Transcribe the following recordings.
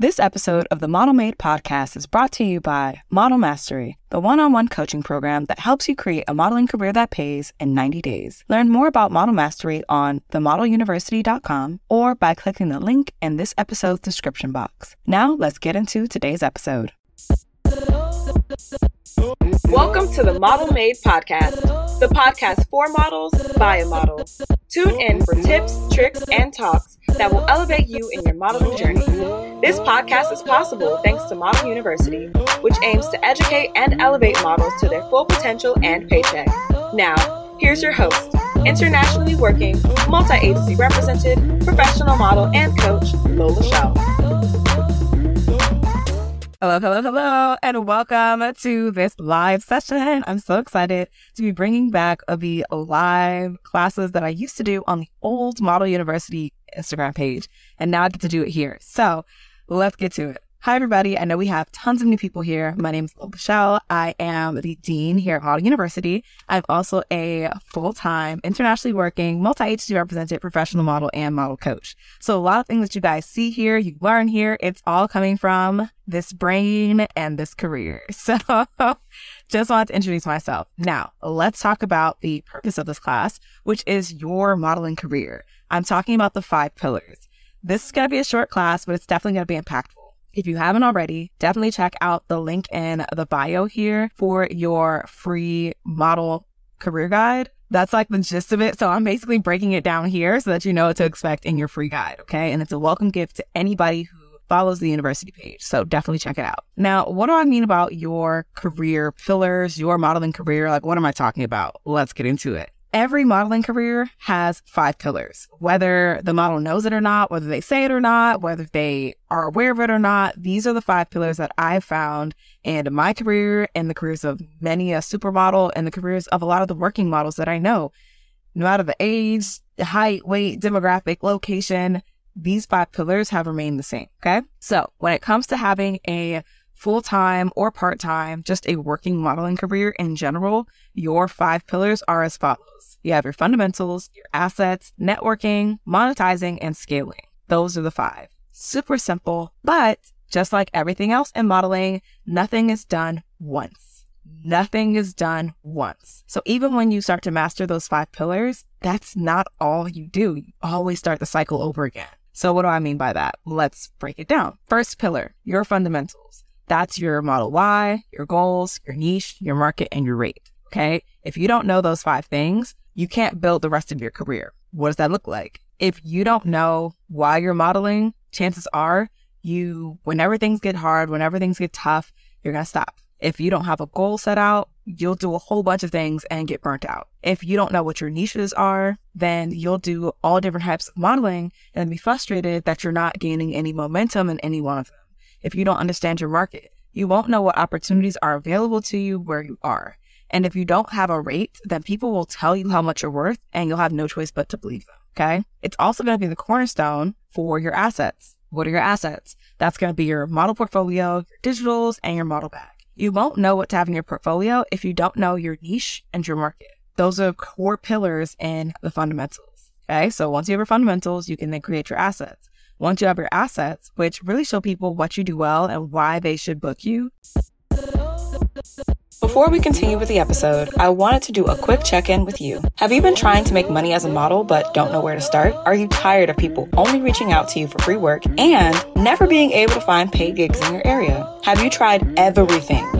This episode of the Model Made podcast is brought to you by Model Mastery, the one on one coaching program that helps you create a modeling career that pays in 90 days. Learn more about Model Mastery on themodeluniversity.com or by clicking the link in this episode's description box. Now, let's get into today's episode. Welcome to the Model Made Podcast, the podcast for models by a model. Tune in for tips, tricks, and talks that will elevate you in your modeling journey. This podcast is possible thanks to Model University, which aims to educate and elevate models to their full potential and paycheck. Now, here's your host, internationally working, multi agency represented, professional model, and coach, Lola Chél. Hello, hello, hello, and welcome to this live session. I'm so excited to be bringing back the live classes that I used to do on the old Model University Instagram page, and now I get to do it here. So let's get to it. Hi, everybody. I know we have tons of new people here. My name is Michelle. I am the Dean here at Model University. I'm also a full time, internationally working, multi agency represented professional model and model coach. So, a lot of things that you guys see here, you learn here, it's all coming from this brain and this career. So, just wanted to introduce myself. Now, let's talk about the purpose of this class, which is your modeling career. I'm talking about the five pillars. This is going to be a short class, but it's definitely going to be impactful. If you haven't already, definitely check out the link in the bio here for your free model career guide. That's like the gist of it. So I'm basically breaking it down here so that you know what to expect in your free guide. Okay. And it's a welcome gift to anybody who follows the university page. So definitely check it out. Now, what do I mean about your career pillars, your modeling career? Like, what am I talking about? Let's get into it. Every modeling career has five pillars, whether the model knows it or not, whether they say it or not, whether they are aware of it or not. These are the five pillars that I've found in my career and the careers of many a supermodel and the careers of a lot of the working models that I know. No matter the age, the height, weight, demographic, location, these five pillars have remained the same. Okay. So when it comes to having a full time or part time, just a working modeling career in general, your five pillars are as follows. You have your fundamentals, your assets, networking, monetizing, and scaling. Those are the five. Super simple, but just like everything else in modeling, nothing is done once. Nothing is done once. So even when you start to master those five pillars, that's not all you do. You always start the cycle over again. So what do I mean by that? Let's break it down. First pillar, your fundamentals. That's your model why, your goals, your niche, your market, and your rate. Okay. If you don't know those five things, you can't build the rest of your career. What does that look like? If you don't know why you're modeling, chances are you, whenever things get hard, whenever things get tough, you're going to stop. If you don't have a goal set out, you'll do a whole bunch of things and get burnt out. If you don't know what your niches are, then you'll do all different types of modeling and be frustrated that you're not gaining any momentum in any one of them. If you don't understand your market, you won't know what opportunities are available to you where you are. And if you don't have a rate, then people will tell you how much you're worth and you'll have no choice but to believe them. Okay. It's also going to be the cornerstone for your assets. What are your assets? That's going to be your model portfolio, your digitals, and your model bag. You won't know what to have in your portfolio if you don't know your niche and your market. Those are core pillars in the fundamentals. Okay. So once you have your fundamentals, you can then create your assets. Once you have your assets, which really show people what you do well and why they should book you. Before we continue with the episode, I wanted to do a quick check in with you. Have you been trying to make money as a model but don't know where to start? Are you tired of people only reaching out to you for free work and never being able to find paid gigs in your area? Have you tried everything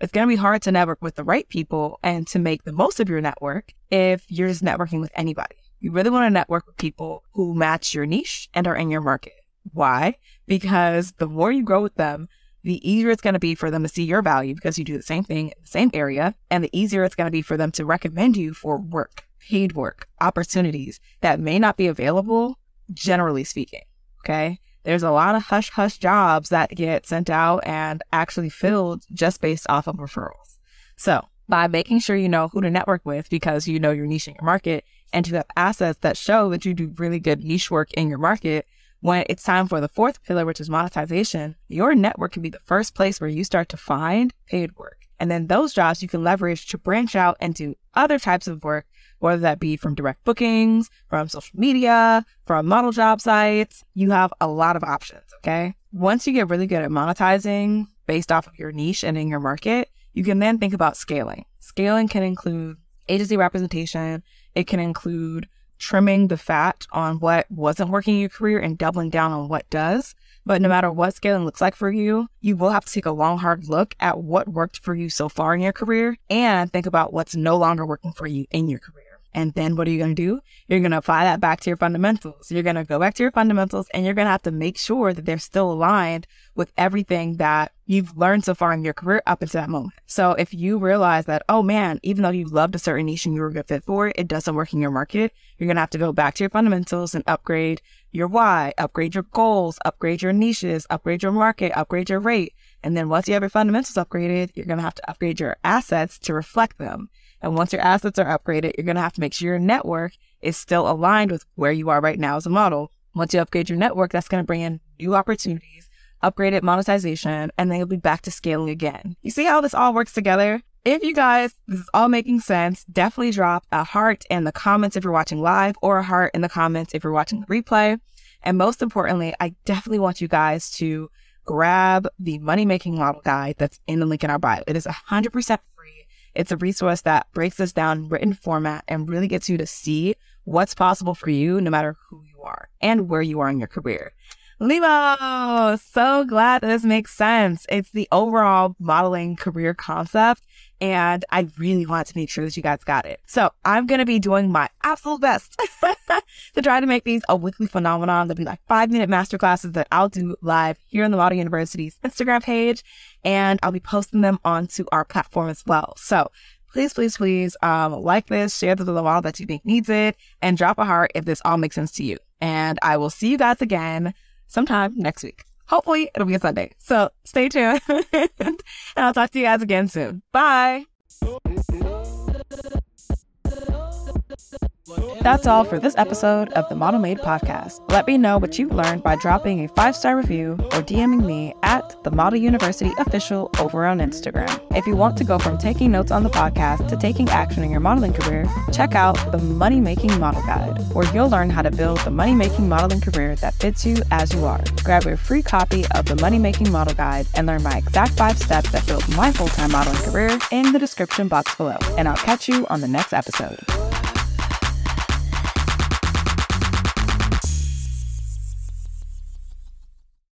It's going to be hard to network with the right people and to make the most of your network if you're just networking with anybody. You really want to network with people who match your niche and are in your market. Why? Because the more you grow with them, the easier it's going to be for them to see your value because you do the same thing in the same area, and the easier it's going to be for them to recommend you for work, paid work, opportunities that may not be available, generally speaking. Okay. There's a lot of hush hush jobs that get sent out and actually filled just based off of referrals. So, by making sure you know who to network with because you know your niche in your market and to have assets that show that you do really good niche work in your market, when it's time for the fourth pillar, which is monetization, your network can be the first place where you start to find paid work. And then those jobs you can leverage to branch out and do other types of work, whether that be from direct bookings, from social media, from model job sites. You have a lot of options. Okay. Once you get really good at monetizing based off of your niche and in your market, you can then think about scaling. Scaling can include agency representation. It can include trimming the fat on what wasn't working in your career and doubling down on what does. But no matter what scaling looks like for you, you will have to take a long, hard look at what worked for you so far in your career and think about what's no longer working for you in your career. And then what are you going to do? You're going to apply that back to your fundamentals. You're going to go back to your fundamentals and you're going to have to make sure that they're still aligned with everything that you've learned so far in your career up until that moment. So if you realize that, oh man, even though you loved a certain niche and you were a good fit for it, it doesn't work in your market, you're going to have to go back to your fundamentals and upgrade your why, upgrade your goals, upgrade your niches, upgrade your market, upgrade your rate. And then once you have your fundamentals upgraded, you're going to have to upgrade your assets to reflect them. And once your assets are upgraded, you're going to have to make sure your network is still aligned with where you are right now as a model. Once you upgrade your network, that's going to bring in new opportunities, upgraded monetization, and then you'll be back to scaling again. You see how this all works together? If you guys, this is all making sense, definitely drop a heart in the comments if you're watching live or a heart in the comments if you're watching the replay. And most importantly, I definitely want you guys to grab the money making model guide that's in the link in our bio. It is 100% free. It's a resource that breaks this down written format and really gets you to see what's possible for you no matter who you are and where you are in your career. Limo, so glad this makes sense. It's the overall modeling career concept and I really want to make sure that you guys got it. So I'm going to be doing my absolute best to try to make these a weekly phenomenon. There'll be like five minute masterclasses that I'll do live here on the Model University's Instagram page, and I'll be posting them onto our platform as well. So please, please, please um, like this, share this with a model that you think needs it, and drop a heart if this all makes sense to you. And I will see you guys again sometime next week. Hopefully, it'll be a Sunday. So stay tuned. and I'll talk to you guys again soon. Bye. That's all for this episode of the Model Made podcast. Let me know what you've learned by dropping a five star review or DMing me at the Model University Official over on Instagram. If you want to go from taking notes on the podcast to taking action in your modeling career, check out the Money Making Model Guide, where you'll learn how to build the money making modeling career that fits you as you are. Grab your free copy of the Money Making Model Guide and learn my exact five steps that built my full time modeling career in the description box below. And I'll catch you on the next episode.